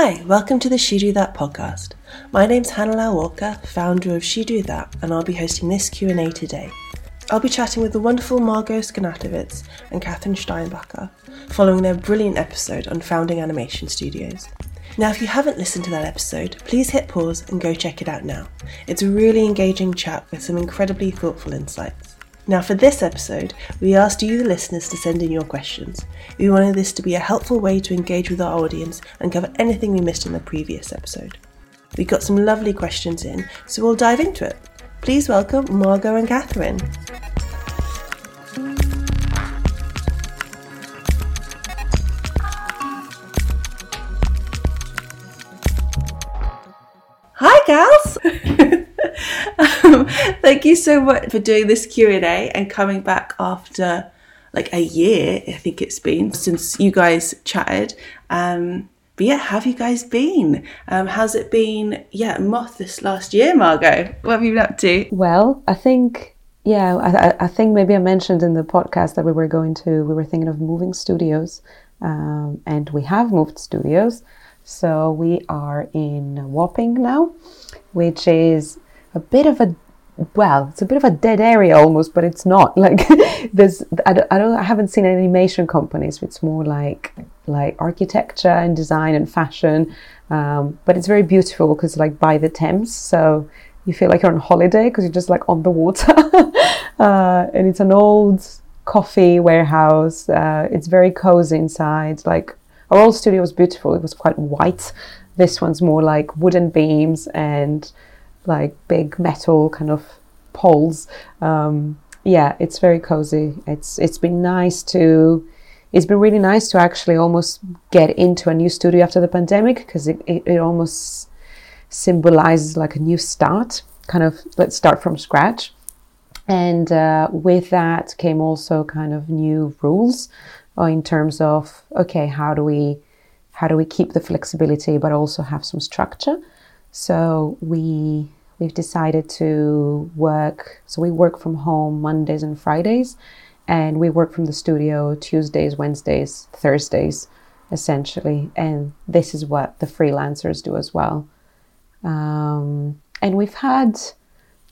Hi, welcome to the She Drew That podcast. My name's Hannah Walker, founder of She Drew That, and I'll be hosting this Q&A today. I'll be chatting with the wonderful Margaux Scanatovits and Kathrin Steinbacher, following their brilliant episode on founding animation studios. Now, if you haven't listened to that episode, please hit pause and go check it out now. It's a really engaging chat with some incredibly thoughtful insights. Now, for this episode, we asked you, the listeners, to send in your questions. We wanted this to be a helpful way to engage with our audience and cover anything we missed in the previous episode. We got some lovely questions in, so we'll dive into it. Please welcome Margaux and Kathrin. Hi, gals! um, thank you so much for doing this q&a and coming back after like a year i think it's been since you guys chatted. Um, but yeah have you guys been? Um, how's it been yeah moth this last year margaux? What have you been up to? Well i think yeah I, I think maybe i mentioned in the podcast that we were going to we were thinking of moving studios um, and we have moved studios. So we are in Wapping now, which is a bit of a well, it's a bit of a dead area almost, but it's not. Like there's, I don't, I don't, I haven't seen animation companies. It's more like like architecture and design and fashion, um, but it's very beautiful because like by the Thames, so you feel like you're on holiday because you're just like on the water, uh, and it's an old coffee warehouse. Uh, it's very cozy inside. Like our old studio was beautiful. It was quite white. This one's more like wooden beams and like big metal kind of poles. Um, yeah, it's very cozy. It's it's been nice to it's been really nice to actually almost get into a new studio after the pandemic because it, it, it, almost symbolizes like a new start, kind of let's start from scratch. And uh, with that came also kind of new rules uh, in terms of okay, how do we how do we keep the flexibility but also have some structure? So we we've decided to work. So we work from home Mondays and Fridays, and we work from the studio Tuesdays, Wednesdays, Thursdays, essentially. And this is what the freelancers do as well. Um, and we've had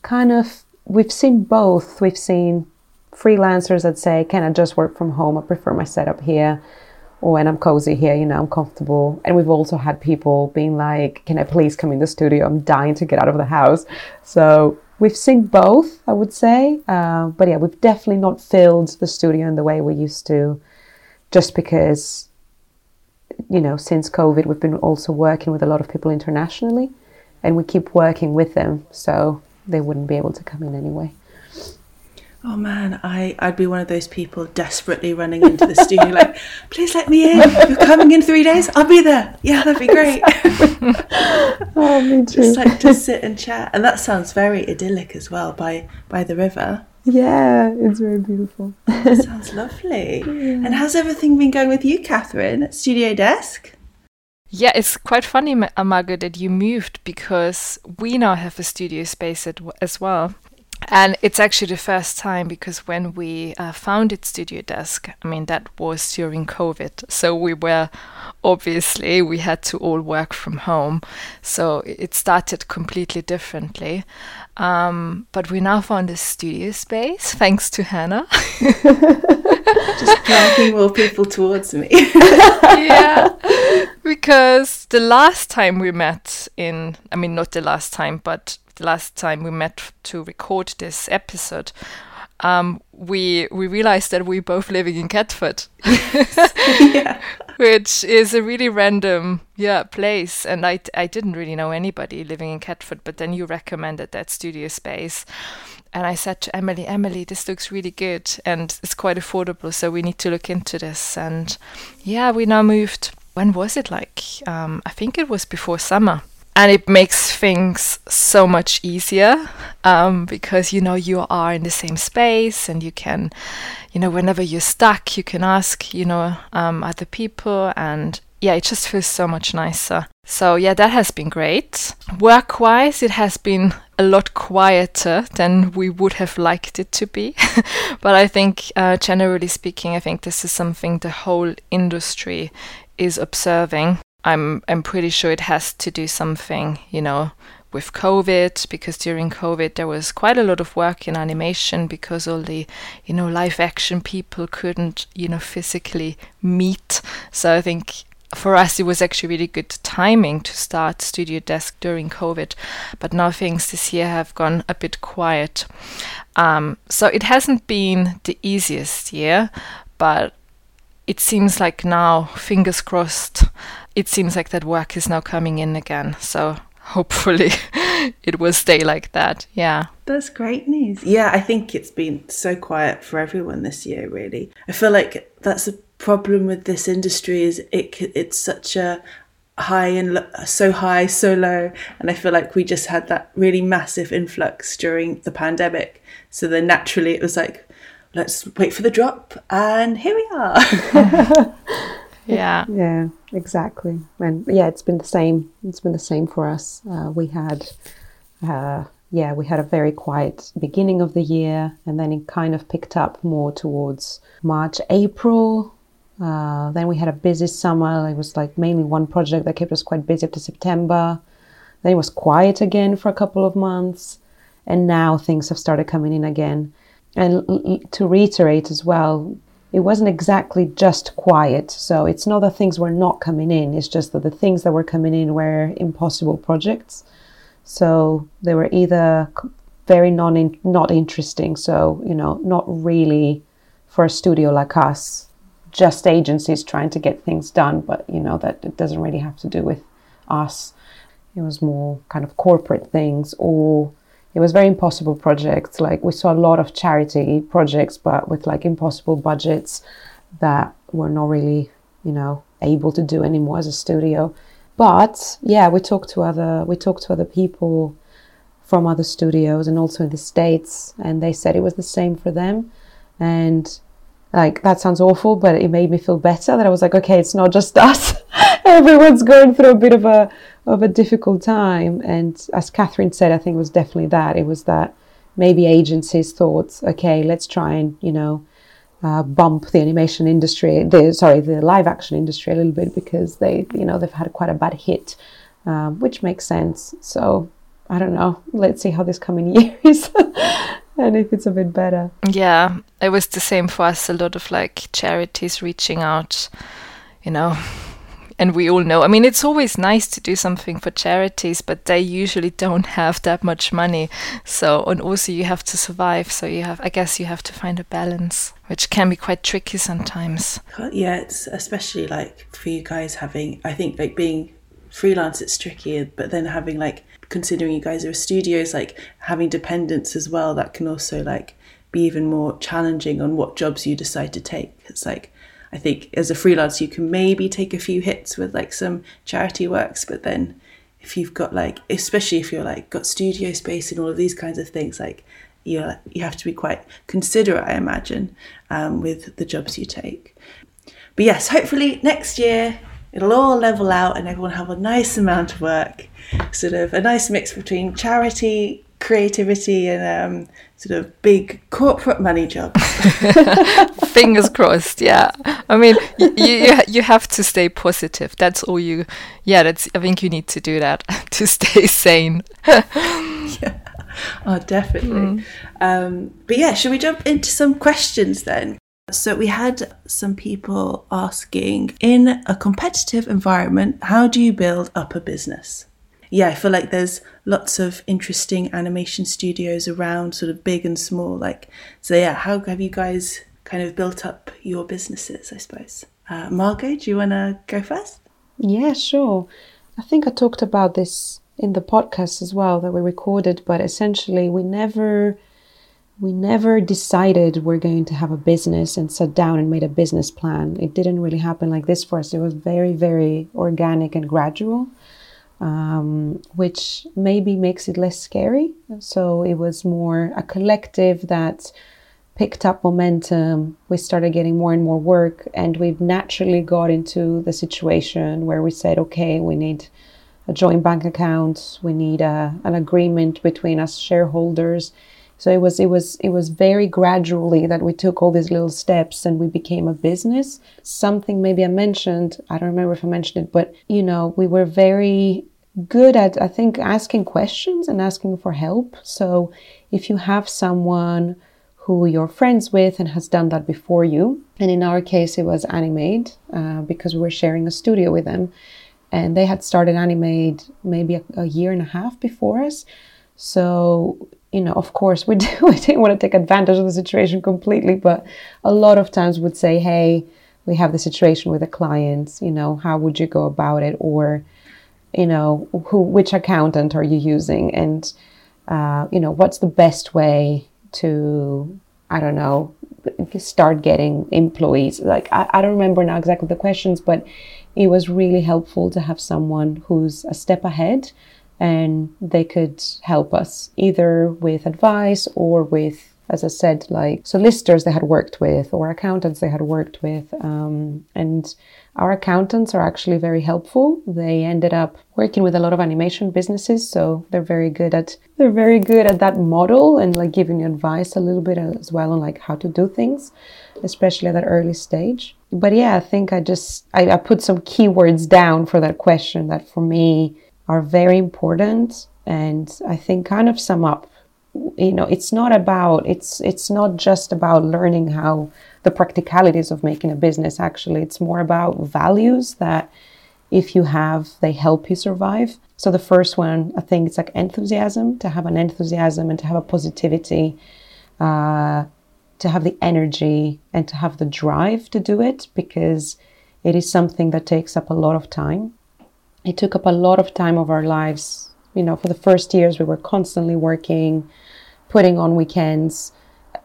kind of we've seen both. We've seen freelancers that say, "Can I just work from home? I prefer my setup here." Or when I'm cozy here, you know, I'm comfortable. And we've also had people being like, Can I please come in the studio? I'm dying to get out of the house. So we've seen both, I would say. Uh, but yeah, we've definitely not filled the studio in the way we used to, just because, you know, since COVID, we've been also working with a lot of people internationally and we keep working with them. So they wouldn't be able to come in anyway. Oh man, I, I'd be one of those people desperately running into the studio like, please let me in. You're coming in three days? I'll be there. Yeah, that'd be great. oh, me too. Just like to sit and chat. And that sounds very idyllic as well by by the river. Yeah, it's very beautiful. sounds lovely. Yeah. And how's everything been going with you, Kathrin, at Studio Desk? Yeah, it's quite funny, Margaux, that you moved because we now have a studio space at, as well and it's actually the first time because when we uh, founded Studio Desk, I mean, that was during COVID. So we were obviously, we had to all work from home. So it started completely differently. Um, but we now found a studio space thanks to Hannah. Just dragging more people towards me. yeah. Because the last time we met in, I mean, not the last time, but the last time we met to record this episode, um, we we realized that we're both living in Catford, yeah. which is a really random yeah place. And I I didn't really know anybody living in Catford, but then you recommended that studio space. And I said to Emily, Emily, this looks really good and it's quite affordable, so we need to look into this. And yeah, we now moved. When was it? Like, um, I think it was before summer and it makes things so much easier um, because you know you are in the same space and you can you know whenever you're stuck you can ask you know um, other people and yeah, it just feels so much nicer. So, yeah, that has been great. Work wise, it has been a lot quieter than we would have liked it to be. but I think, uh, generally speaking, I think this is something the whole industry is observing. I'm, I'm pretty sure it has to do something, you know, with COVID because during COVID there was quite a lot of work in animation because all the you know live action people couldn't you know physically meet. So I think for us it was actually really good timing to start Studio Desk during COVID, but now things this year have gone a bit quiet. Um, so it hasn't been the easiest year, but it seems like now, fingers crossed, it seems like that work is now coming in again. So hopefully it will stay like that. Yeah. That's great news. Yeah, I think it's been so quiet for everyone this year, really. I feel like that's the problem with this industry is it it's such a high and lo- so high, so low, and I feel like we just had that really massive influx during the pandemic. So then naturally it was like let's wait for the drop and here we are. yeah. Yeah, exactly. And yeah, it's been the same. It's been the same for us. Uh, we had, uh, yeah, we had a very quiet beginning of the year, and then it kind of picked up more towards March, April. Uh, then we had a busy summer. It was like mainly one project that kept us quite busy up to September. Then it was quiet again for a couple of months, and now things have started coming in again. And to reiterate as well, it wasn't exactly just quiet. So it's not that things were not coming in, it's just that the things that were coming in were impossible projects. So they were either very non not interesting, so you know, not really for a studio like us, just agencies trying to get things done, but you know that it doesn't really have to do with us. It was more kind of corporate things or it was very impossible projects. Like we saw a lot of charity projects, but with like impossible budgets that we're not really, you know, able to do anymore as a studio. But yeah, we talked to other we talked to other people from other studios and also in the states, and they said it was the same for them. And like that sounds awful, but it made me feel better that I was like, okay, it's not just us. Everyone's going through a bit of a of a difficult time. And as Kathrin said, I think it was definitely that. It was that maybe agencies thought, okay, let's try and, you know, uh, bump the animation industry, the sorry, the live action industry a little bit because they, you know, they've had quite a bad hit, um, which makes sense. So I don't know. Let's see how this coming year is. and if it's a bit better. Yeah, it was the same for us. A lot of like charities reaching out, you know, and we all know. I mean, it's always nice to do something for charities, but they usually don't have that much money. So, and also you have to survive. So you have, I guess, you have to find a balance, which can be quite tricky sometimes. Yeah, it's especially like for you guys having. I think like being freelance, it's tricky, but then having like considering you guys are studios, like having dependents as well, that can also like be even more challenging on what jobs you decide to take. It's like I think as a freelance, you can maybe take a few hits with like some charity works, but then if you've got like, especially if you're like got studio space and all of these kinds of things, like you you have to be quite considerate, I imagine, um, with the jobs you take. But yes, hopefully next year it'll all level out and everyone have a nice amount of work, sort of a nice mix between charity, creativity, and um, sort of big corporate money jobs. Fingers crossed. Yeah, I mean, you, you you have to stay positive. That's all you. Yeah, that's. I think you need to do that to stay sane. yeah. Oh, definitely. Mm. Um, but yeah, should we jump into some questions then? So we had some people asking, in a competitive environment, how do you build up a business? Yeah, I feel like there's lots of interesting animation studios around, sort of big and small. Like, so yeah, how have you guys kind of built up your businesses? I suppose. Uh, Margaux, do you want to go first? Yeah, sure. I think I talked about this in the podcast as well that we recorded, but essentially we never we never decided we're going to have a business and sat down and made a business plan. It didn't really happen like this for us. It was very, very organic and gradual um, which maybe makes it less scary. So it was more a collective that picked up momentum. We started getting more and more work, and we naturally got into the situation where we said, okay, we need a joint bank account, we need a, an agreement between us shareholders. So it was it was it was very gradually that we took all these little steps and we became a business. Something maybe I mentioned, I don't remember if I mentioned it, but you know, we were very good at I think asking questions and asking for help. So if you have someone who you're friends with and has done that before you. And in our case, it was Animade uh, because we were sharing a studio with them. And they had started Animade maybe a, a, year and a half before us. So, you know, of course, we, do, we didn't want to take advantage of the situation completely, but a lot of times would say, hey, we have the situation with a client, you know, how would you go about it? Or, you know, who, which accountant are you using? And, uh, you know, what's the best way to I don't know start getting employees. Like I, I don't remember now exactly the questions, but it was really helpful to have someone who's a step ahead and they could help us either with advice or with as I said, like solicitors they had worked with or accountants they had worked with. Um, and our accountants are actually very helpful. They ended up working with a lot of animation businesses, so they're very good at they're very good at that model and like giving you advice a little bit as well on like how to do things, especially at that early stage. But yeah, I think I just I, I put some keywords down for that question that for me are very important and I think kind of sum up you know it's not about it's it's not just about learning how the practicalities of making a business actually it's more about values that if you have they help you survive. So the first one i think it's like enthusiasm to have an enthusiasm and to have a positivity uh, to have the energy and to have the drive to do it because it is something that takes up a lot of time it took up a lot of time of our lives you know for the first years we were constantly working putting on weekends.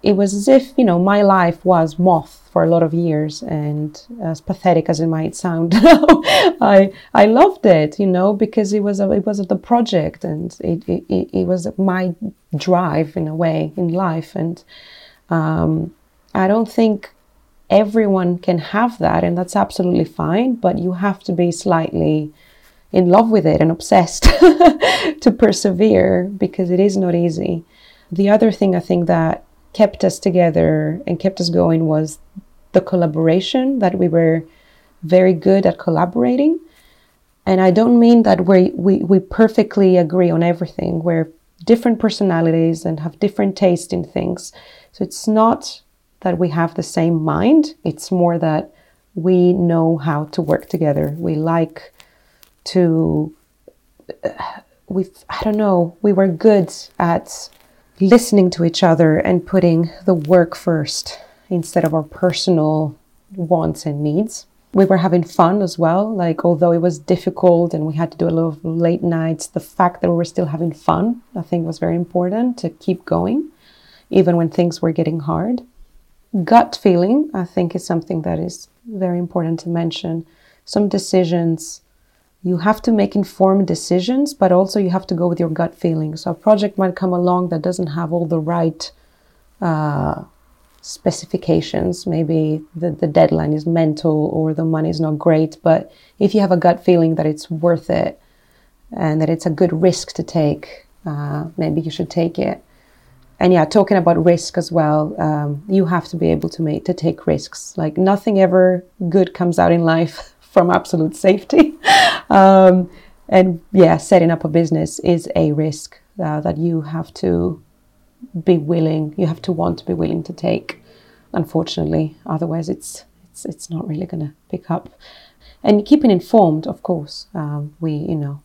It was as if, you know, my life was moth for a lot of years and as pathetic as it might sound, I I loved it, you know, because it was a, it was the project and it, it, it was my drive in a way in life. And um, I don't think everyone can have that and that's absolutely fine, but you have to be slightly in love with it and obsessed to persevere because it is not easy the other thing I think that kept us together and kept us going was the collaboration that we were very good at collaborating. And I don't mean that we, we, we perfectly agree on everything. We're different personalities and have different taste in things. So it's not that we have the same mind, it's more that we know how to work together. We like to, uh, we I don't know, we were good at listening to each other and putting the work first instead of our personal wants and needs. We were having fun as well. Like, although it was difficult and we had to do a lot of late nights, the fact that we were still having fun, I think, was very important to keep going, even when things were getting hard. Gut feeling, I think, is something that is very important to mention. Some decisions you have to make informed decisions, but also you have to go with your gut feeling. So a project might come along that doesn't have all the right uh, specifications. Maybe the, the deadline is mental or the money is not great. But if you have a gut feeling that it's worth it and that it's a good risk to take, uh, maybe you should take it. And yeah, talking about risk as well, um, you have to be able to make to take risks. Like nothing ever good comes out in life from absolute safety. um, and yeah, setting up a business is a risk uh, that you have to be willing, you have to want to be willing to take. Unfortunately, otherwise it's it's it's not really going to pick up. And keeping informed, of course, um, we you know,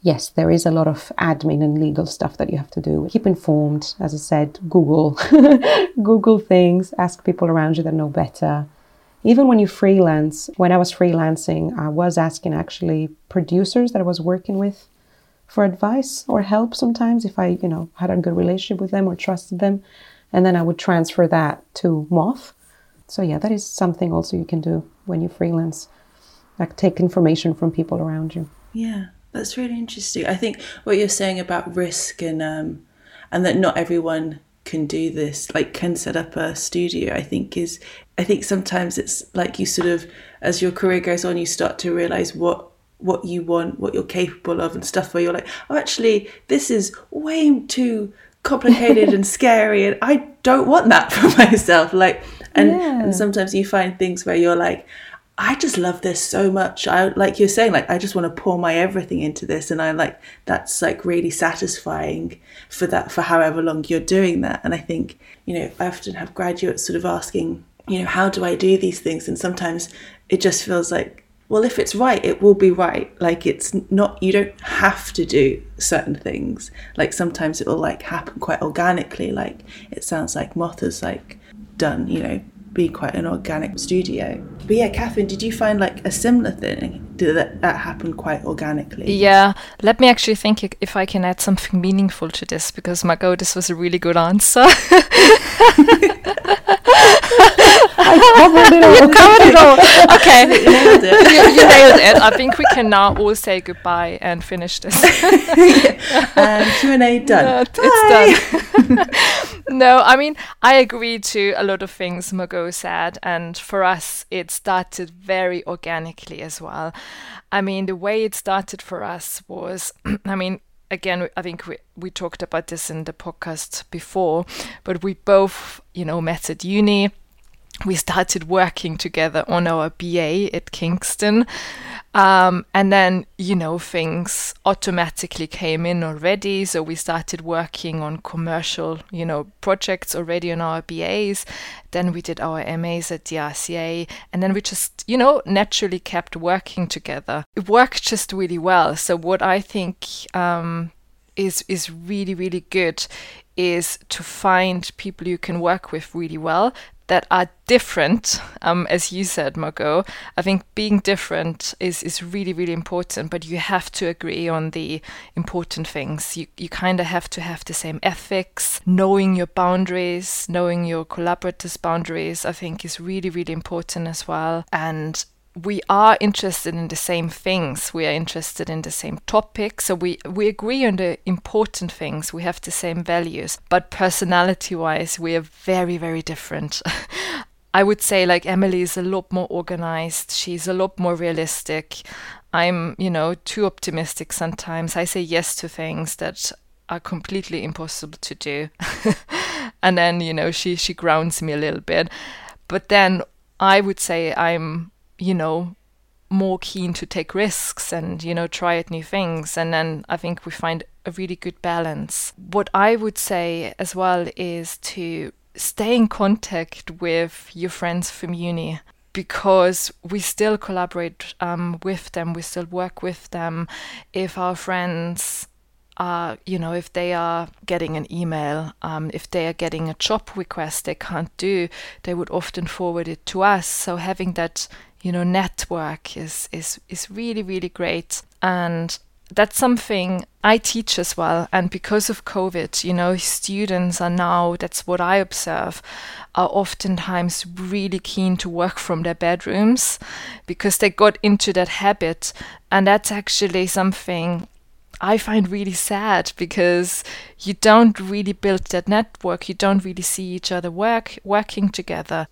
yes, there is a lot of admin and legal stuff that you have to do. Keep informed, as I said, Google, Google things, ask people around you that know better even when you freelance, when I was freelancing, I was asking actually producers that I was working with for advice or help sometimes if I, you know, had a good relationship with them or trusted them. And then I would transfer that to Moth. So yeah, that is something also you can do when you freelance. Like take information from people around you. Yeah, that's really interesting. I think what you're saying about risk and um and that not everyone can do this, like can set up a studio, I think is I think sometimes it's like you sort of as your career goes on, you start to realize what what you want, what you're capable of, and stuff where you're like, oh, actually, this is way too complicated and scary, and I don't want that for myself. Like, and, Yeah. and sometimes you find things where you're like, I just love this so much. I like you're saying, like I just want to pour my everything into this, and I like that's like really satisfying for that for however long you're doing that. And I think you know I often have graduates sort of asking, you know, how do I do these things? And sometimes it just feels like, well, if it's right, it will be right. Like it's not you don't have to do certain things. Like sometimes it will like happen quite organically. Like it sounds like Moth has like done, you know, be quite an organic studio. But yeah, Kathrin, did you find like a similar thing? Did that, that happen quite organically? Yeah, let me actually think if I can add something meaningful to this because Margaux, this was a really good answer. I covered it all. Covered it all. Okay, You nailed it. you, nailed it. I think we can now all say goodbye and finish this. and Q&A done. Uh, it's done. no, I mean, I agree to a lot of things Margaux said, and for us, it started very organically as well. I mean, the way it started for us was, I mean, again, I think we, we talked about this in the podcast before, but we both, you know, met at uni we started working together on our BA at Kingston. Um, and then, you know, things automatically came in already. So we started working on commercial, you know, projects already on our BAs. Then we did our MAs at the RCA. And then we just, you know, naturally kept working together. It worked just really well. So what I think um, is is really really good is to find people you can work with really well that are different um, as you said margaux i think being different is is really really important but you have to agree on the important things. You you kind of have to have the same ethics. Knowing your boundaries knowing your collaborators boundaries i think is really really important as well. And we are interested in the same things we are interested in the same topics so we we agree on the important things we have the same values but personality wise we are very very different. I would say like emily is a lot more organized she's a lot more realistic. I'm you know too optimistic sometimes. I say yes to things that are completely impossible to do. And then you know she she grounds me a little bit. But then i would say i'm you know more keen to take risks and you know try out new things. And then i think we find a really good balance. What i would say as well is to stay in contact with your friends from uni because we still collaborate um, with them. We still work with them. If our friends are you know if they are getting an email um, if they are getting a job request they can't do they would often forward it to us. So having that you know network is is is really really great. And that's something I teach as well. And because of covid you know students are now that's what I observe are oftentimes really keen to work from their bedrooms because they got into that habit. And that's actually something I find really sad because you don't really build that network. You don't really see each other work working together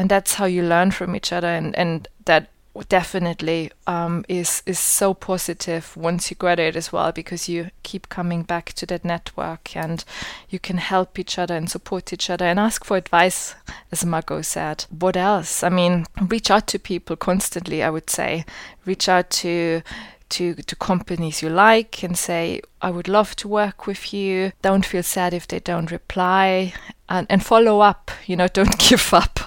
and that's how you learn from each other and and that definitely um, is is so positive once you graduate as well because you keep coming back to that network and you can help each other and support each other and ask for advice as Margaux said what else I mean reach out to people constantly I would say reach out to to, to companies you like and say, I would love to work with you. Don't feel sad if they don't reply and, and follow up. You know, don't give up.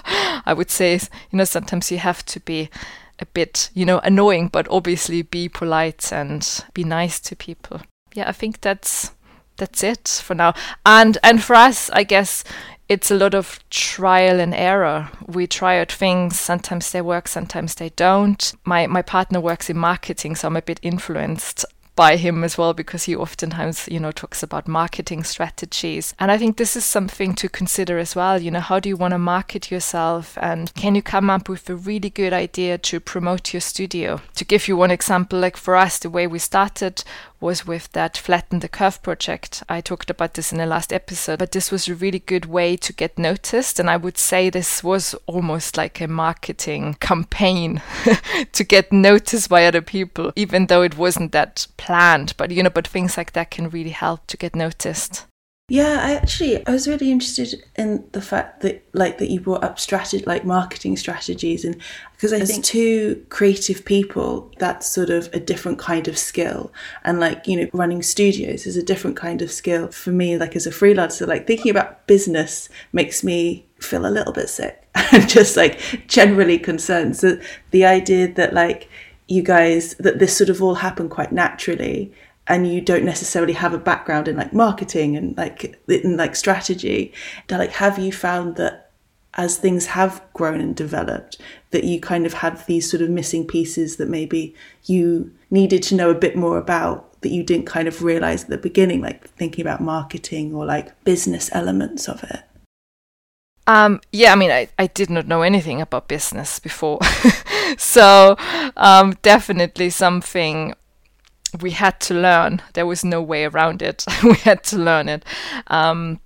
I would say, you know, sometimes you have to be a bit, you know, annoying, but obviously be polite and be nice to people. Yeah, I think that's that's it for now. And and for us, I guess it's a lot of trial and error. We try out things. Sometimes they work, sometimes they don't. My my partner works in marketing, so I'm a bit influenced by him as well because he oftentimes you know talks about marketing strategies. And i think this is something to consider as well you know how do you want to market yourself? And can you come up with a really good idea to promote your studio? To give you one example like for us the way we started was with that flatten the curve project. I talked about this in the last episode, but this was a really good way to get noticed. And I would say this was almost like a marketing campaign to get noticed by other people, even though it wasn't that planned. But, you know, but things like that can really help to get noticed. Yeah, I actually I was really interested in the fact that like that you brought up strategy like marketing strategies and because I As think two creative people that's sort of a different kind of skill. And like you know running studios is a different kind of skill for me like as a freelancer. Like thinking about business makes me feel a little bit sick. I'm just like generally concerned. So the idea that like you guys that this sort of all happened quite naturally and you don't necessarily have a background in like marketing and like in like strategy like have you found that as things have grown and developed that you kind of had these sort of missing pieces that maybe you needed to know a bit more about that you didn't kind of realize at the beginning like thinking about marketing or like business elements of it um, yeah, I mean, I, I did not know anything about business before. so, um, definitely something we had to learn. There was no way around it. we had to learn it. Um,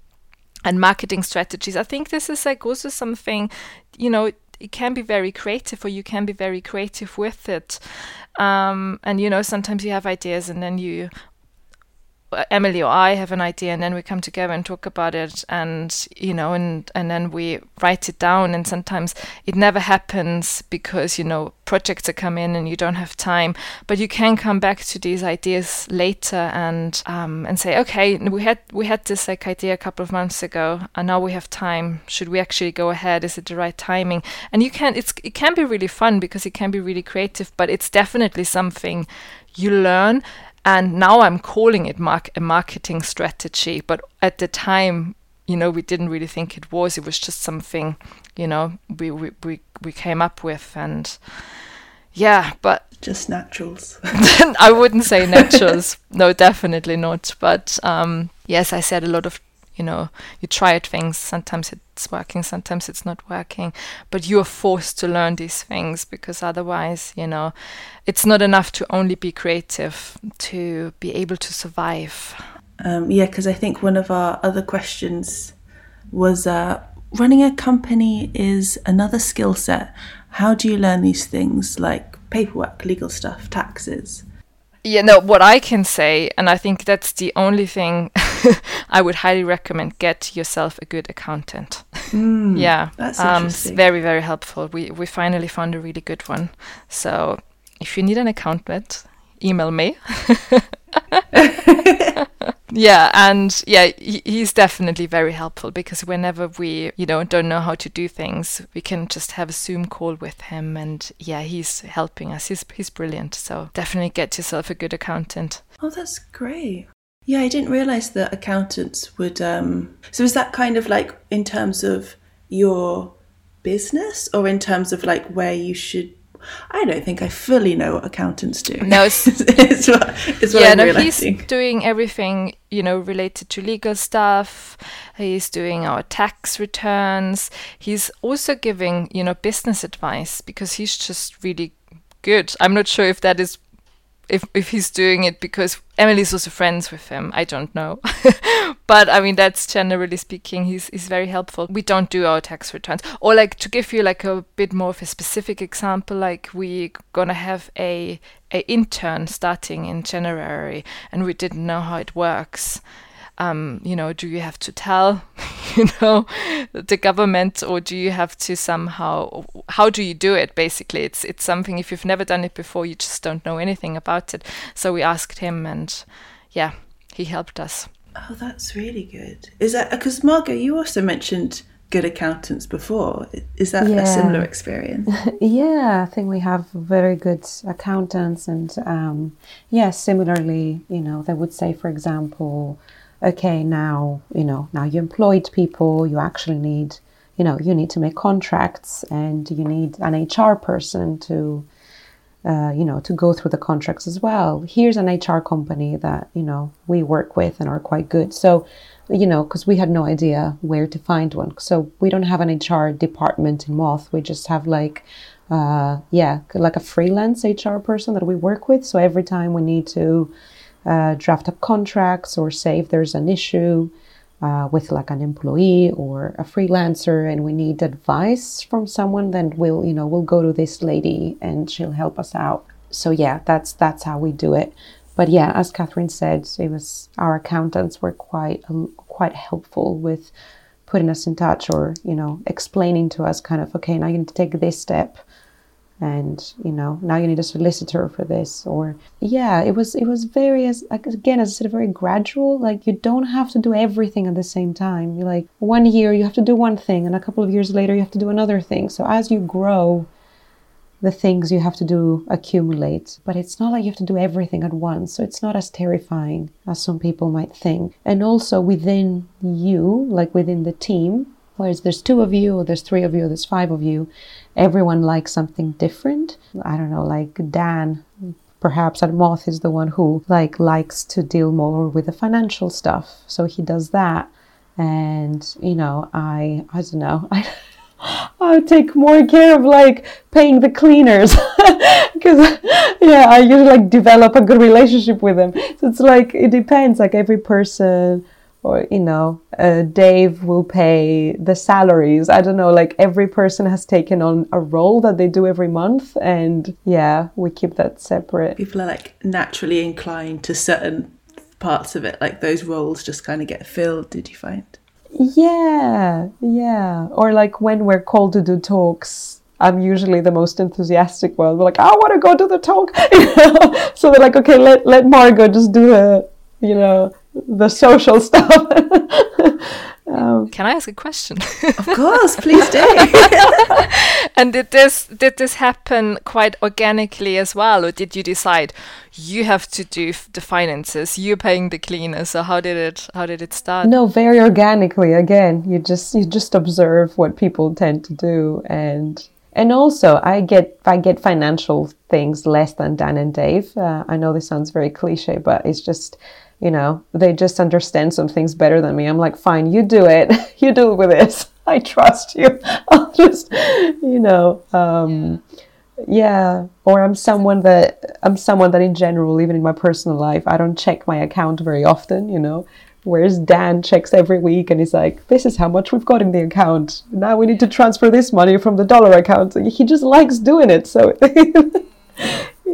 and marketing strategies. I think this is like also something, you know, it can be very creative or you can be very creative with it. Um, and, you know, sometimes you have ideas and then you Emily or I have an idea and then we come together and talk about it and you know and and then we write it down and sometimes it never happens because you know projects are come in and you don't have time. But you can come back to these ideas later and um, and say okay we had we had this like idea a couple of months ago and now we have time. Should we actually go ahead? Is it the right timing? And you can it's it can be really fun because it can be really creative but it's definitely something you learn and now I'm calling it mark- a marketing strategy. But at the time, you know, we didn't really think it was. It was just something, you know, we we we, we came up with, and yeah, but just naturals. I wouldn't say naturals. no, definitely not. But um, yes, I said a lot of you know you try things sometimes it's working sometimes it's not working but you're forced to learn these things because otherwise you know it's not enough to only be creative to be able to survive. Um, yeah because i think one of our other questions was uh, running a company is another skill set. How do you learn these things like paperwork legal stuff taxes yeah, no, what I can say, and I think that's the only thing I would highly recommend get yourself a good accountant. Mm, yeah, that's um, it's very, very helpful. We, we finally found a really good one. So if you need an accountant, email me. yeah and yeah he's definitely very helpful because whenever we you know don't know how to do things we can just have a zoom call with him and yeah he's helping us. He's he's brilliant so definitely get yourself a good accountant. Oh that's great. Yeah i didn't realize that accountants would um so is that kind of like in terms of your business or in terms of like where you should I don't think I fully know what accountants do. No, it's, it's what, it's what yeah, I'm no, realizing. he's doing everything you know related to legal stuff. He's doing our tax returns. He's also giving you know business advice because he's just really good. I'm not sure if that is if if he's doing it because Emily's also friends with him. I don't know, but I mean that's generally speaking, he's he's very helpful. We don't do our tax returns, or like to give you like a bit more of a specific example, like we gonna have a a intern starting in January, and we didn't know how it works, um, you know, do you have to tell, you know, the government, or do you have to somehow? How do you do it? Basically, it's it's something. If you've never done it before, you just don't know anything about it. So we asked him, and yeah, he helped us. Oh, that's really good. Is that because Margaux? You also mentioned good accountants before. Is that yeah. a similar experience? yeah, I think we have very good accountants, and um, yeah, similarly, you know, they would say, for example okay, now, you know, now you employed people, you actually need, you know, you need to make contracts and you need an HR person to, uh, you know, to go through the contracts as well. Here's an HR company that, you know, we work with and are quite good. So, you know, because we had no idea where to find one. So we don't have an HR department in Moth. We just have like, uh, yeah, like a freelance HR person that we work with. So every time we need to, uh, draft up contracts or say if there's an issue uh, with like an employee or a freelancer and we need advice from someone then we'll you know we'll go to this lady and she'll help us out. So yeah that's that's how we do it. But yeah as kathrin said it was our accountants were quite quite helpful with putting us in touch or you know explaining to us kind of okay now you need to take this step and you know now you need a solicitor for this or yeah it was it was very as again as i said very gradual. Like you don't have to do everything at the same time. You like one year you have to do one thing and a couple of years later you have to do another thing. So as you grow the things you have to do accumulate. But it's not like you have to do everything at once. So it's not as terrifying as some people might think. And also within you like within the team Whereas there's two of you, or there's three of you, or there's five of you, everyone likes something different. I don't know, like Dan, perhaps at Moth is the one who like likes to deal more with the financial stuff, so he does that. And you know, I I don't know, I. I take more care of like paying the cleaners because yeah I usually like develop a good relationship with them so it's like it depends like every person or you know uh, dave will pay the salaries. I don't know like every person has taken on a role that they do every month and yeah we keep that separate. People are like naturally inclined to certain parts of it like those roles just kind of get filled did you find? Yeah yeah. Or like when we're called to do talks I'm usually the most enthusiastic one. We're like, I want to go to the talk. so they're like, okay, let let Margaux just do the, you know, the social stuff. um, Can I ask a question? of course, please do. and did this did this happen quite organically as well, or did you decide you have to do the finances, you're paying the cleaners? So how did it how did it start? No, very organically. Again, you just you just observe what people tend to do, and and also I get I get financial things less than Dan and Dave. Uh, I know this sounds very cliche, but it's just you know, they just understand some things better than me. I'm like, fine, you do it. you do it with this. I trust you. I'll just, you know, um, yeah. Or I'm someone that I'm someone that in general, even in my personal life, I don't check my account very often. You know, whereas Dan checks every week and he's like, "This is how much we've got in the account. Now we need to transfer this money from the dollar account." He just likes doing it, so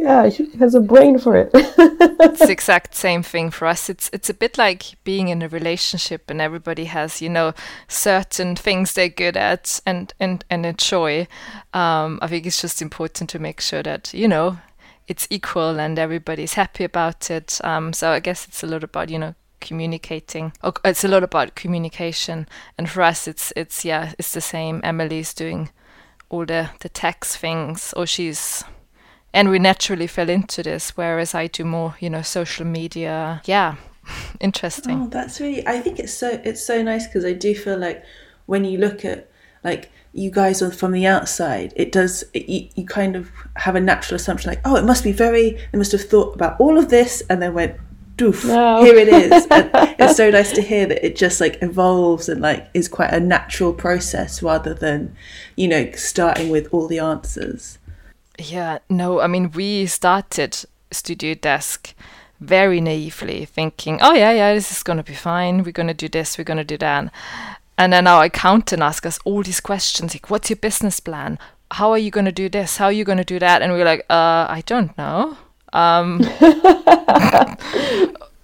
yeah, he has a brain for it. it's the exact same thing for us. It's it's a bit like being in a relationship and everybody has, you know, certain things they're good at and and, and enjoy. Um, I think it's just important to make sure that, you know, it's equal and everybody's happy about it. Um, so I guess it's a lot about, you know, communicating. It's a lot about communication. And for us it's it's yeah, it's the same. Emily's doing all the, the tax things or she's and we naturally fell into this whereas i do more you know social media. Yeah interesting. Oh that's really i think it's so it's so nice because i do feel like when you look at like you guys are from the outside it does it, you, you kind of have a natural assumption like oh it must be very they must have thought about all of this and then went doof no. here it is. And it's so nice to hear that it just like evolves and like is quite a natural process rather than you know starting with all the answers yeah, no, I mean, we started Studio Desk very naively, thinking, oh, yeah, yeah, this is going to be fine. We're going to do this, we're going to do that. And then our accountant asks us all these questions like, what's your business plan? How are you going to do this? How are you going to do that? And we're like, uh, I don't know. Um,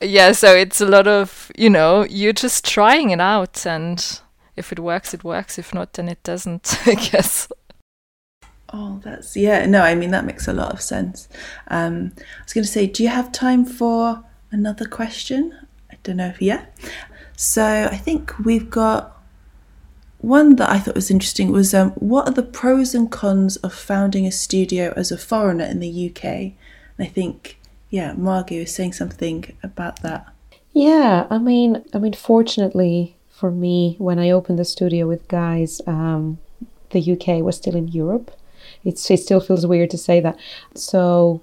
yeah, so it's a lot of, you know, you're just trying it out. And if it works, it works. If not, then it doesn't, I guess. Oh, that's yeah. No, I mean that makes a lot of sense. Um, I was going to say, do you have time for another question? I don't know if yeah. So I think we've got one that I thought was interesting. Was um, what are the pros and cons of founding a studio as a foreigner in the UK? And I think yeah, Margie is saying something about that. Yeah, I mean, I mean, fortunately for me, when I opened the studio with guys, um, the UK was still in Europe it's, it still feels weird to say that. So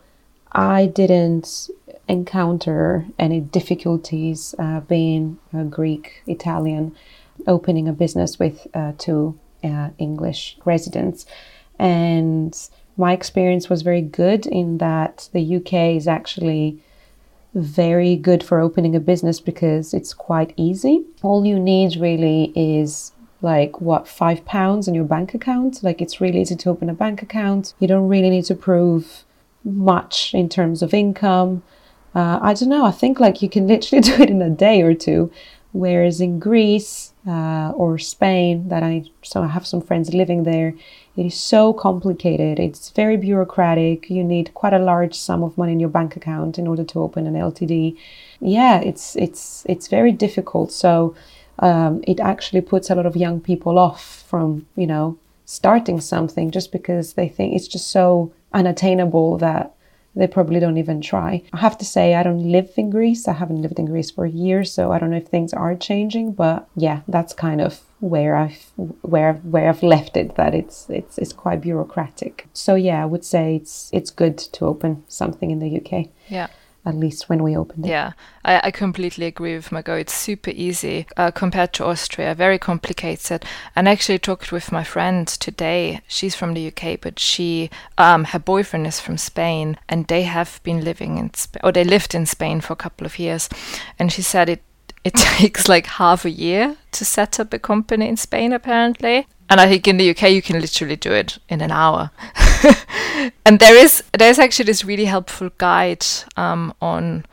I didn't encounter any difficulties uh, being a Greek Italian, opening a business with uh, two uh, English residents. And my experience was very good in that the UK is actually very good for opening a business because it's quite easy. All you need really is like what five pounds in your bank account? Like it's really easy to open a bank account. You don't really need to prove much in terms of income. Uh, i don't know. I think like you can literally do it in a day or two. Whereas in greece uh, or spain that i so i have some friends living there it is so complicated. It's very bureaucratic. You need quite a large sum of money in your bank account in order to open an ltd yeah it's it's it's very difficult. So um, it actually puts a lot of young people off from, you know, starting something just because they think it's just so unattainable that they probably don't even try. I have to say, I don't live in Greece. I haven't lived in Greece for years, so I don't know if things are changing. But yeah, that's kind of where I've where where I've left it. That it's it's it's quite bureaucratic. So yeah, I would say it's it's good to open something in the UK. Yeah at least when we opened it. Yeah, I, I completely agree with Margaux. It's super easy uh, compared to Austria, very complicated. And I actually talked with my friend today. She's from the UK, but she, um, her boyfriend is from Spain, and they have been living in Spain, or they lived in Spain for a couple of years. And she said it it takes like half a year to set up a company in Spain, apparently. And I think in the UK you can literally do it in an hour. and there is there's actually this really helpful guide um, on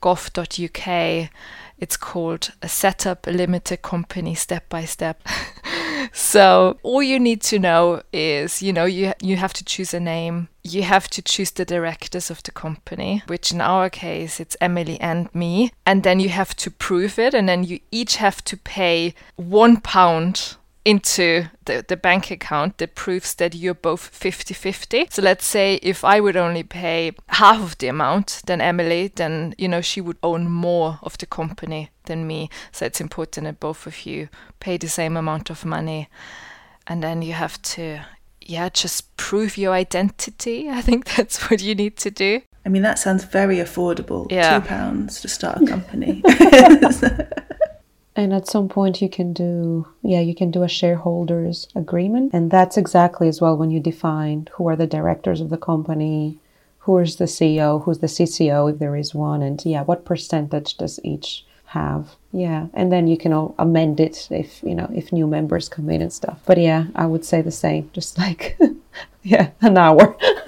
gov.uk. It's called a setup a limited company step by step. so all you need to know is you know you you have to choose a name you have to choose the directors of the company which in our case it's emily and me and then you have to prove it and then you each have to pay one pound into the, the bank account that proves that you're both 50 50. So let's say if I would only pay half of the amount than Emily, then you know she would own more of the company than me. So it's important that both of you pay the same amount of money. And then you have to, yeah, just prove your identity. I think that's what you need to do. I mean, that sounds very affordable. Yeah. Two pounds to start a company. And at some point you can do, yeah, you can do a shareholders agreement. And that's exactly as well when you define who are the directors of the company, who is the CEO, who's the CCO if there is one, and yeah, what percentage does each have? Yeah, and then you can all amend it if you know if new members come in and stuff. But yeah, I would say the same, just like yeah, an hour.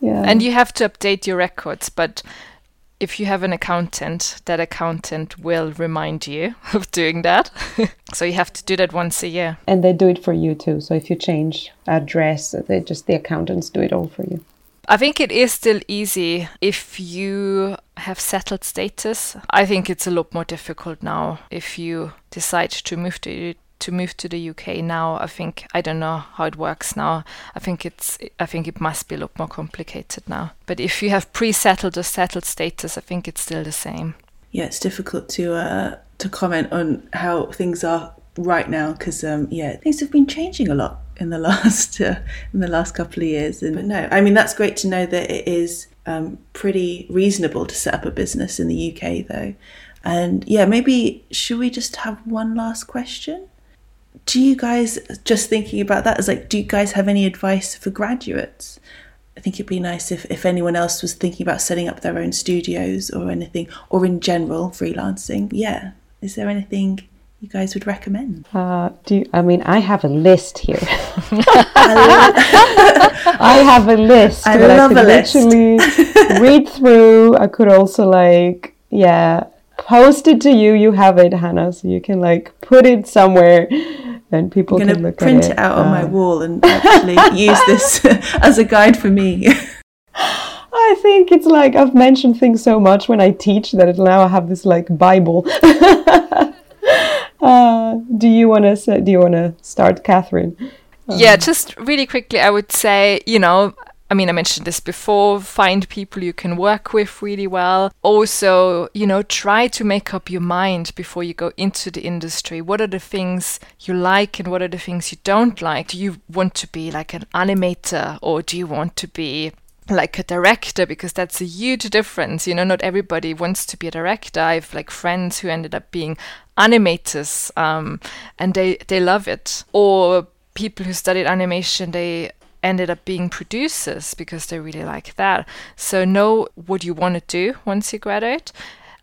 yeah, and you have to update your records, but if you have an accountant, that accountant will remind you of doing that. so you have to do that once a year. And they do it for you too. So if you change address, they just the accountants do it all for you. I think it is still easy if you have settled status. I think it's a lot more difficult now if you decide to move to to move to the UK now, I think I don't know how it works now. I think it's I think it must be a lot more complicated now. But if you have pre-settled or settled status, I think it's still the same. Yeah, it's difficult to uh, to comment on how things are right now because um, yeah, things have been changing a lot in the last uh, in the last couple of years. And but no, I mean that's great to know that it is um, pretty reasonable to set up a business in the UK though. And yeah, maybe should we just have one last question? Do you guys just thinking about that as like do you guys have any advice for graduates? I think it'd be nice if, if anyone else was thinking about setting up their own studios or anything or in general freelancing. Yeah. Is there anything you guys would recommend? Uh, do you, i mean i have a list here. I have a list I that love i could literally read through. I could also like yeah post it to you. You have it, Hannah, so you can like put it somewhere and people I'm can look print it. it out uh, on my wall and actually use this as a guide for me. I think it's like I've mentioned things so much when I teach that now I have this like Bible. uh, do you want to? Do you want to start, Kathrin? Yeah, um, just really quickly, I would say, you know, I mean, I mentioned this before find people you can work with really well. Also, you know, try to make up your mind before you go into the industry. What are the things you like and what are the things you don't like? Do you want to be like an animator or do you want to be like a director because that's a huge difference you know not everybody wants to be a director i have like friends who ended up being animators um, and they they love it or people who studied animation they ended up being producers because they really like that. So know what you want to do once you graduate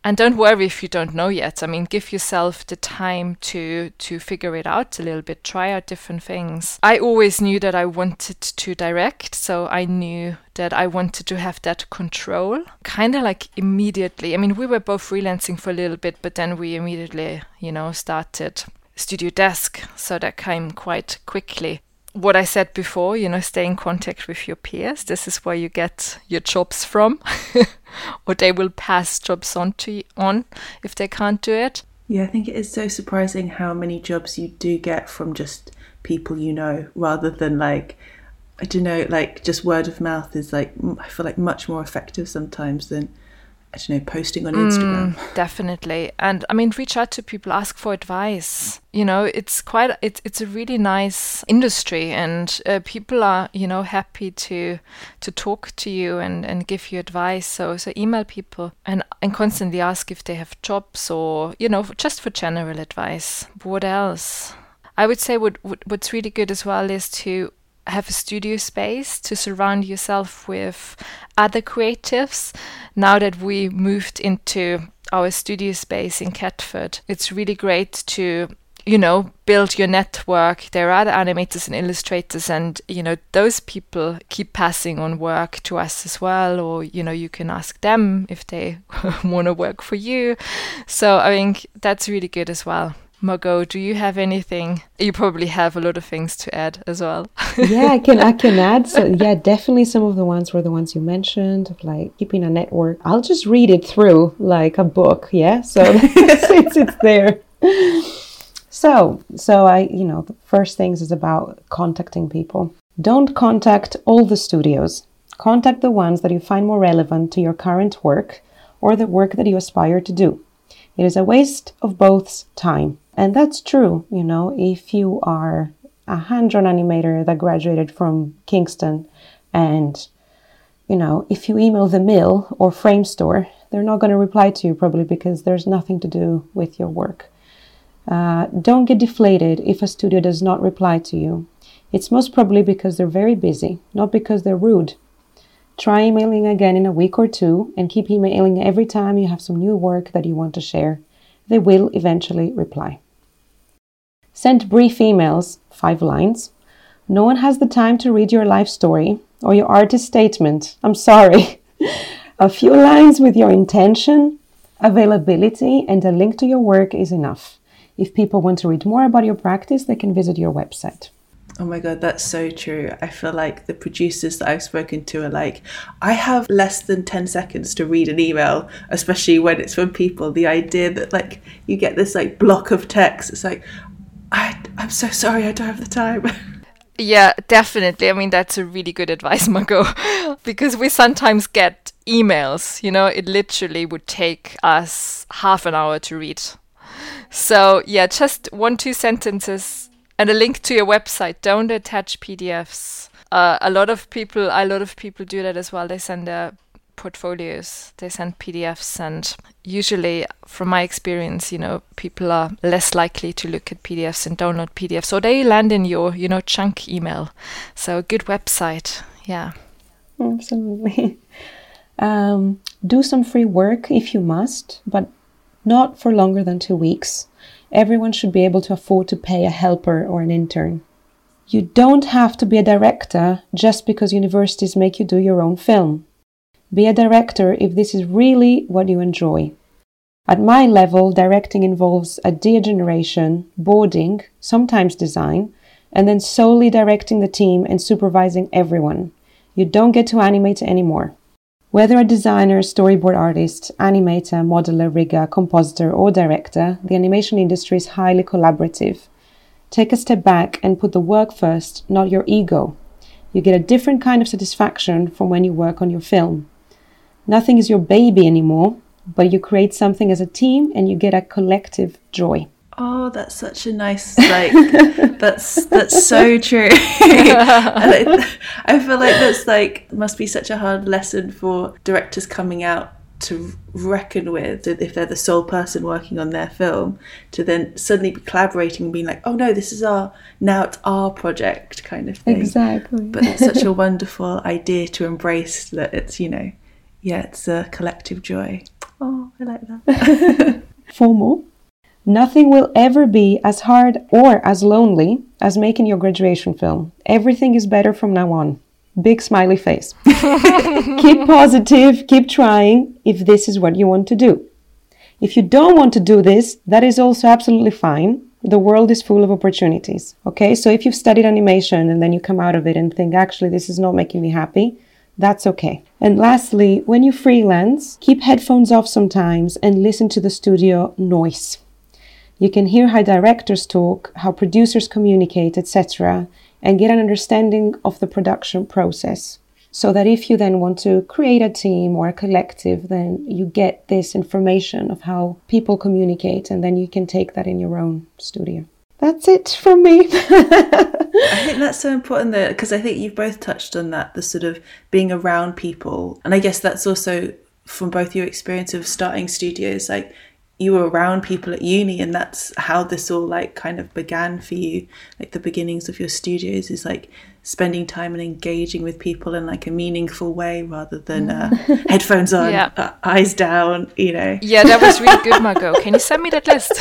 and don't worry if you don't know yet. I mean, give yourself the time to to figure it out a little bit, try out different things. I always knew that I wanted to direct, so I knew that I wanted to have that control kind of like immediately. I mean, we were both freelancing for a little bit, but then we immediately, you know, started Studio Desk, so that came quite quickly what I said before, you know, stay in contact with your peers. This is where you get your jobs from, or they will pass jobs on to you, on if they can't do it. Yeah, I think it is so surprising how many jobs you do get from just people you know, rather than like I don't know, like just word of mouth is like I feel like much more effective sometimes than I don't know, posting on Instagram. Mm, definitely. And I mean, reach out to people, ask for advice. You know, it's quite, it's, it's a really nice industry and uh, people are, you know, happy to, to talk to you and, and give you advice. So, so email people and, and constantly ask if they have jobs or, you know, just for general advice. What else? I would say what, what what's really good as well is to have a studio space to surround yourself with other creatives. Now that we moved into our studio space in Catford, it's really great to you know build your network. There are other animators and illustrators and you know those people keep passing on work to us as well or you know you can ask them if they want to work for you. So i think that's really good as well Margaux, do you have anything? You probably have a lot of things to add as well. yeah, I can I can add. So yeah, definitely some of the ones were the ones you mentioned, like keeping a network. I'll just read it through like a book. Yeah, so it's, it's there. So so I you know the first things is about contacting people. Don't contact all the studios. Contact the ones that you find more relevant to your current work or the work that you aspire to do. It is a waste of both's time. And that's true, you know, if you are a hand-drawn animator that graduated from Kingston and you know, if you email the mill or Framestore, they're not going to reply to you probably because there's nothing to do with your work. Uh, don't get deflated if a studio does not reply to you. It's most probably because they're very busy, not because they're rude. Try emailing again in a week or two and keep emailing every time you have some new work that you want to share. They will eventually reply. Send brief emails, five lines. No one has the time to read your life story or your artist statement. I'm sorry. a few lines with your intention, availability, and a link to your work is enough. If people want to read more about your practice, they can visit your website. Oh my god, that's so true. I feel like the producers that I've spoken to are like, I have less than 10 seconds to read an email, especially when it's from people. The idea that like you get this like block of text, it's like, I, I'm so sorry, I don't have the time. Yeah, definitely. I mean, that's a really good advice, Margaux, because we sometimes get emails, you know, it literally would take us half an hour to read. So, yeah, just one, two sentences and a link to your website. Don't attach PDFs. Uh, a lot of people, a lot of people do that as well. They send their portfolios, they send PDFs, and usually, from my experience, you know, people are less likely to look at PDFs and download PDFs, so they land in your, you know, chunk email. So a good website, yeah. Absolutely. Um, do some free work if you must, but not for longer than two weeks. Everyone should be able to afford to pay a helper or an intern. You don't have to be a director just because universities make you do your own film. Be a director if this is really what you enjoy. At my level, directing involves idea generation, boarding, sometimes design, and then solely directing the team and supervising everyone. You don't get to animate anymore. Whether a designer, storyboard artist, animator, modeler, rigger, compositor, or director, the animation industry is highly collaborative. Take a step back and put the work first, not your ego. You get a different kind of satisfaction from when you work on your film. Nothing is your baby anymore, but you create something as a team and you get a collective joy. Oh, that's such a nice like that's that's so true. I, I feel like that's like must be such a hard lesson for directors coming out to reckon with if they're the sole person working on their film to then suddenly be collaborating and being like oh no this is our now it's our project kind of thing Exactly. but it's such a wonderful idea to embrace that it's you know yeah it's a collective joy oh i like that FOMO. Nothing will ever be as hard or as lonely as making your graduation film. Everything is better from now on. Big smiley face. keep positive, keep trying if this is what you want to do. If you don't want to do this, that is also absolutely fine. The world is full of opportunities. Okay, so if you've studied animation and then you come out of it and think, actually, this is not making me happy, that's okay. And lastly, when you freelance, keep headphones off sometimes and listen to the studio noise. You can hear how directors talk, how producers communicate, etc., and get an understanding of the production process. So that if you then want to create a team or a collective, then you get this information of how people communicate, and then you can take that in your own studio. That's it from me. I think that's so important because I think you've both touched on that the sort of being around people. And I guess that's also from both your experience of starting studios, like you were around people at uni, and that's how this all like kind of began for you. Like the beginnings of your studios is like spending time and engaging with people in like a meaningful way rather than uh, headphones on, Yeah. uh, eyes down, you know. Yeah, that was really good, Margaux. Can you send me that list?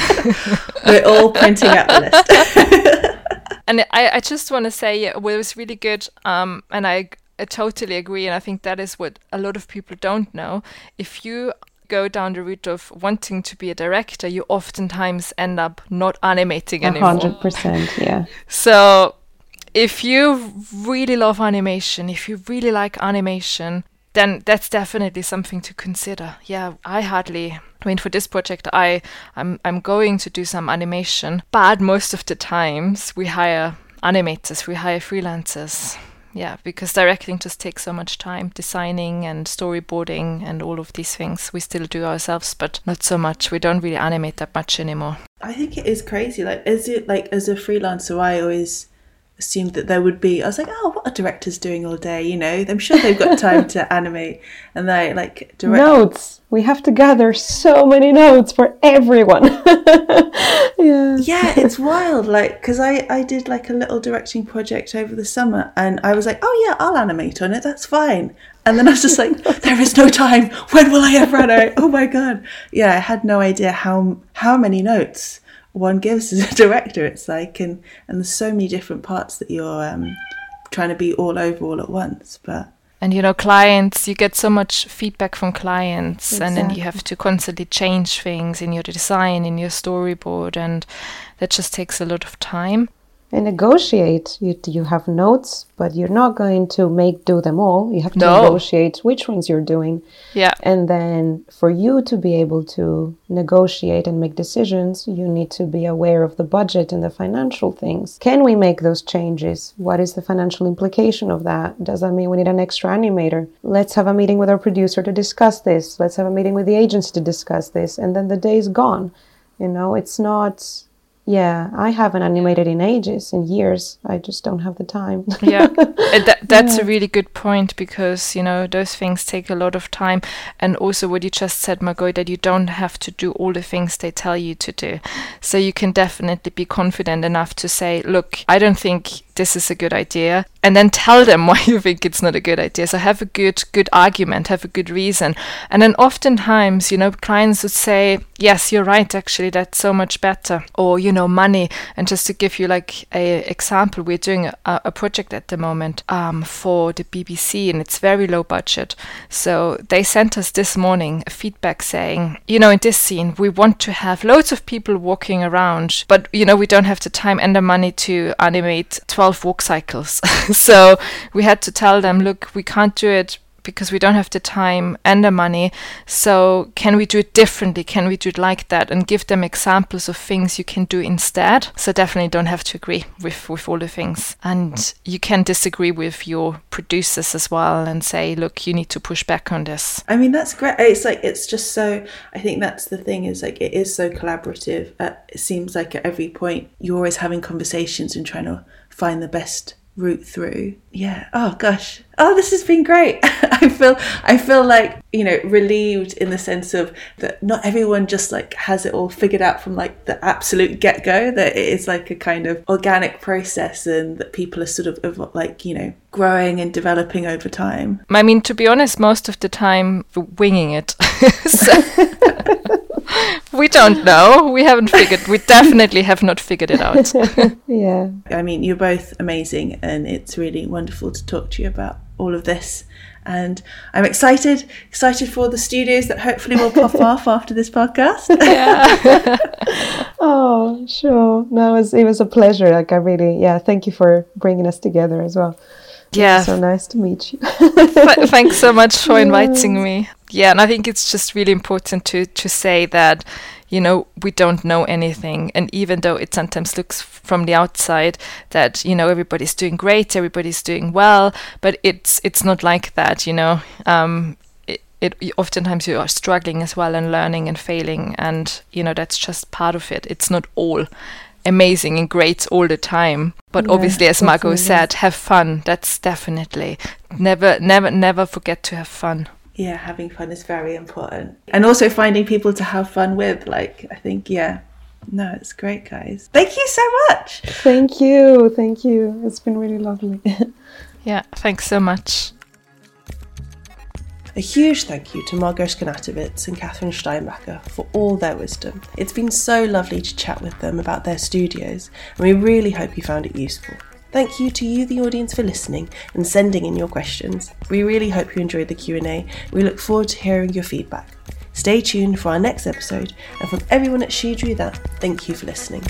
We're all printing out the list. And I, I just want to say, yeah, well, it was really good. Um, and I, I totally agree. And I think that is what a lot of people don't know. If you go down the route of wanting to be a director, you oftentimes end up not animating anymore. hundred percent, yeah. So if you really love animation, if you really like animation, then that's definitely something to consider. Yeah, I hardly I mean for this project I I'm I'm going to do some animation, but most of the times we hire animators, we hire freelancers. Yeah, because directing just takes so much time, designing and storyboarding and all of these things we still do ourselves, but not so much. We don't really animate that much anymore. I think it is crazy. Like, is it like as a freelancer, I always assumed that there would be. I was like, oh, what are directors doing all day? You know, I'm sure they've got time to animate, and they like direct. Notes. We have to gather so many notes for everyone. yeah. Yeah, it's wild. Like, because I I did like a little directing project over the summer, and I was like, oh yeah, I'll animate on it. That's fine. And then I was just like, there is no time. When will I ever animate? Oh my god. Yeah, I had no idea how how many notes one gives as a director. It's like, and and there's so many different parts that you're um, trying to be all over all at once. But And you know, clients, you get so much feedback from clients, and then you have to constantly change things in your design, in your storyboard, and that just takes a lot of time. And negotiate. You you have notes, but you're not going to make do them all. You have to No. negotiate which ones you're doing. Yeah. And then for you to be able to negotiate and make decisions, you need to be aware of the budget and the financial things. Can we make those changes? What is the financial implication of that? Does that mean we need an extra animator? Let's have a meeting with our producer to discuss this. Let's have a meeting with the agency to discuss this. And then the day is gone. You know, it's not. Yeah, I haven't animated in ages, in years. I just don't have the time. yeah that, that's a really good point because you know those things take a lot of time and also what you just said margaux that you don't have to do all the things they tell you to do so you can definitely be confident enough to say look i don't think this is a good idea and then tell them why you think it's not a good idea. So have a good good argument have a good reason. And then oftentimes you know clients would say yes you're right actually that's so much better. Or you know money. And just to give you like a example we're doing a, a project at the moment um, for the bbc and it's very low budget. So they sent us this morning a feedback saying you know in this scene we want to have loads of people walking around but you know we don't have the time and the money to animate 12 walk cycles so we had to tell them look we can't do it because we don't have the time and the money. So, can we do it differently? Can we do it like that? And give them examples of things you can do instead. So, definitely don't have to agree with, with all the things. And you can disagree with your producers as well and say, look, you need to push back on this. I mean, that's great. It's like it's just so. I think that's the thing is like it is so collaborative. Uh, it seems like at every point you're always having conversations and trying to find the best route through. Yeah. Oh gosh. Oh, this has been great. I feel I feel like, you know, relieved in the sense of that not everyone just like has it all figured out from like the absolute get-go that it is like a kind of organic process and that people are sort of like, you know, growing and developing over time. I mean, to be honest, most of the time winging it. we don't know. We haven't figured. We definitely have not figured it out. yeah. I mean, you're both amazing, and it's really wonderful to talk to you about all of this. And I'm excited, excited for the studios that hopefully will pop off after this podcast. Yeah. oh, sure. No, it was, it was a pleasure. Like, I really, yeah, thank you for bringing us together as well. Yeah. so nice to meet you. thanks so much for inviting me. Yeah, and I think it's just really important to to say that you know we don't know anything and even though it sometimes looks from the outside that you know everybody's doing great everybody's doing well but it's it's not like that you know um, it, it oftentimes you are struggling as well and learning and failing and you know that's just part of it it's not all amazing and great all the time. But yeah, obviously, as Margaux said, have fun. That's definitely never, never, never forget to have fun. Yeah, having fun is very important. And also finding people to have fun with. Like, I think, yeah, no, it's great, guys. Thank you so much. Thank you. Thank you. It's been really lovely. yeah, thanks so much. A huge thank you to Margaux Scanatovits and Kathrin Steinbacher for all their wisdom. It's been so lovely to chat with them about their studios, and we really hope you found it useful. Thank you to you, the audience, for listening and sending in your questions. We really hope you enjoyed the Q&A. We look forward to hearing your feedback. Stay tuned for our next episode, and from everyone at She Drew That, thank you for listening.